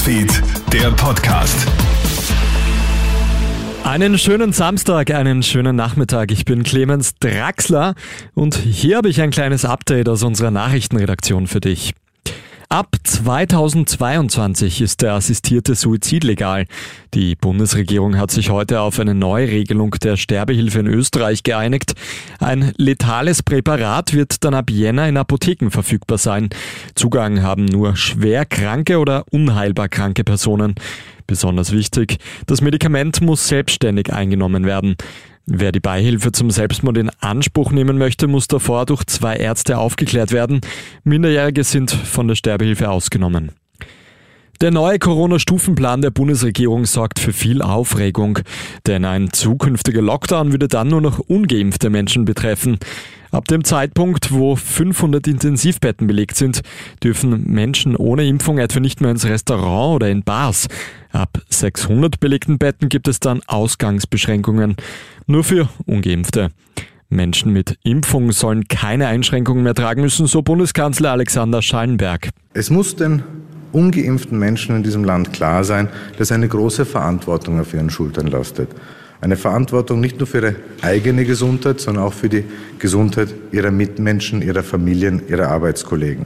Newsfeed, der Podcast. Einen schönen Samstag, einen schönen Nachmittag. Ich bin Clemens Draxler und hier habe ich ein kleines Update aus unserer Nachrichtenredaktion für dich. Ab 2022 ist der assistierte Suizid legal. Die Bundesregierung hat sich heute auf eine Neuregelung der Sterbehilfe in Österreich geeinigt. Ein letales Präparat wird dann ab Jänner in Apotheken verfügbar sein. Zugang haben nur schwer kranke oder unheilbar kranke Personen. Besonders wichtig, das Medikament muss selbstständig eingenommen werden. Wer die Beihilfe zum Selbstmord in Anspruch nehmen möchte, muss davor durch zwei Ärzte aufgeklärt werden. Minderjährige sind von der Sterbehilfe ausgenommen. Der neue Corona-Stufenplan der Bundesregierung sorgt für viel Aufregung, denn ein zukünftiger Lockdown würde dann nur noch ungeimpfte Menschen betreffen. Ab dem Zeitpunkt, wo 500 Intensivbetten belegt sind, dürfen Menschen ohne Impfung etwa nicht mehr ins Restaurant oder in Bars. Ab 600 belegten Betten gibt es dann Ausgangsbeschränkungen, nur für ungeimpfte. Menschen mit Impfung sollen keine Einschränkungen mehr tragen müssen, so Bundeskanzler Alexander Schallenberg. Es muss den ungeimpften Menschen in diesem Land klar sein, dass eine große Verantwortung auf ihren Schultern lastet. Eine Verantwortung nicht nur für ihre eigene Gesundheit, sondern auch für die Gesundheit ihrer Mitmenschen, ihrer Familien, ihrer Arbeitskollegen.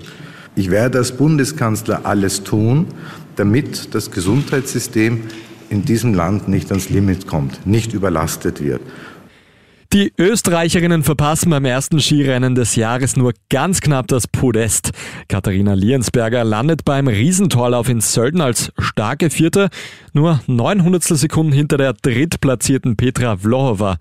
Ich werde als Bundeskanzler alles tun, damit das Gesundheitssystem in diesem Land nicht ans Limit kommt, nicht überlastet wird. Die Österreicherinnen verpassen beim ersten Skirennen des Jahres nur ganz knapp das Podest. Katharina Liensberger landet beim Riesentorlauf in Sölden als starke Vierte, nur 900 Sekunden hinter der drittplatzierten Petra Vlohova.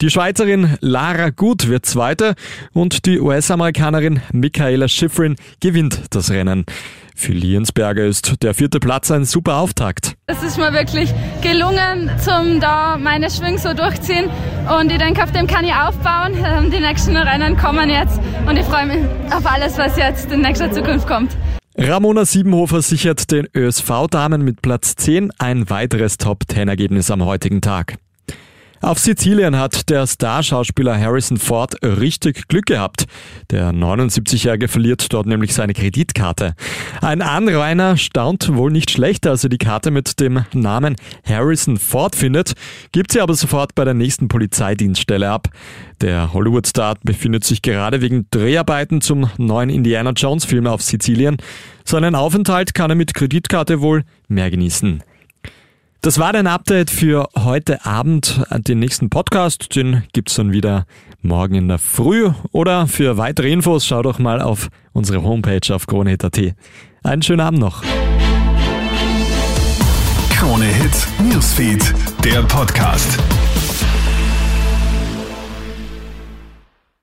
Die Schweizerin Lara Gut wird Zweite und die US-Amerikanerin Michaela Schifrin gewinnt das Rennen. Für Liensberger ist der vierte Platz ein super Auftakt. Es ist mir wirklich gelungen, zum da meine Schwung so durchziehen und ich denke, auf dem kann ich aufbauen. Ähm, die nächsten Rennen kommen jetzt und ich freue mich auf alles, was jetzt in nächster Zukunft kommt. Ramona Siebenhofer sichert den ÖSV-Damen mit Platz 10 ein weiteres Top-10-Ergebnis am heutigen Tag. Auf Sizilien hat der Starschauspieler Harrison Ford richtig Glück gehabt. Der 79-Jährige verliert dort nämlich seine Kreditkarte. Ein Anrainer staunt wohl nicht schlecht, als er die Karte mit dem Namen Harrison Ford findet, gibt sie aber sofort bei der nächsten Polizeidienststelle ab. Der Hollywood-Star befindet sich gerade wegen Dreharbeiten zum neuen Indiana Jones-Film auf Sizilien. Seinen Aufenthalt kann er mit Kreditkarte wohl mehr genießen. Das war dein Update für heute Abend. Den nächsten Podcast, den gibt's dann wieder morgen in der Früh. Oder für weitere Infos schau doch mal auf unsere Homepage auf kronehit.at. Einen schönen Abend noch. Krone Hit Newsfeed, der Podcast.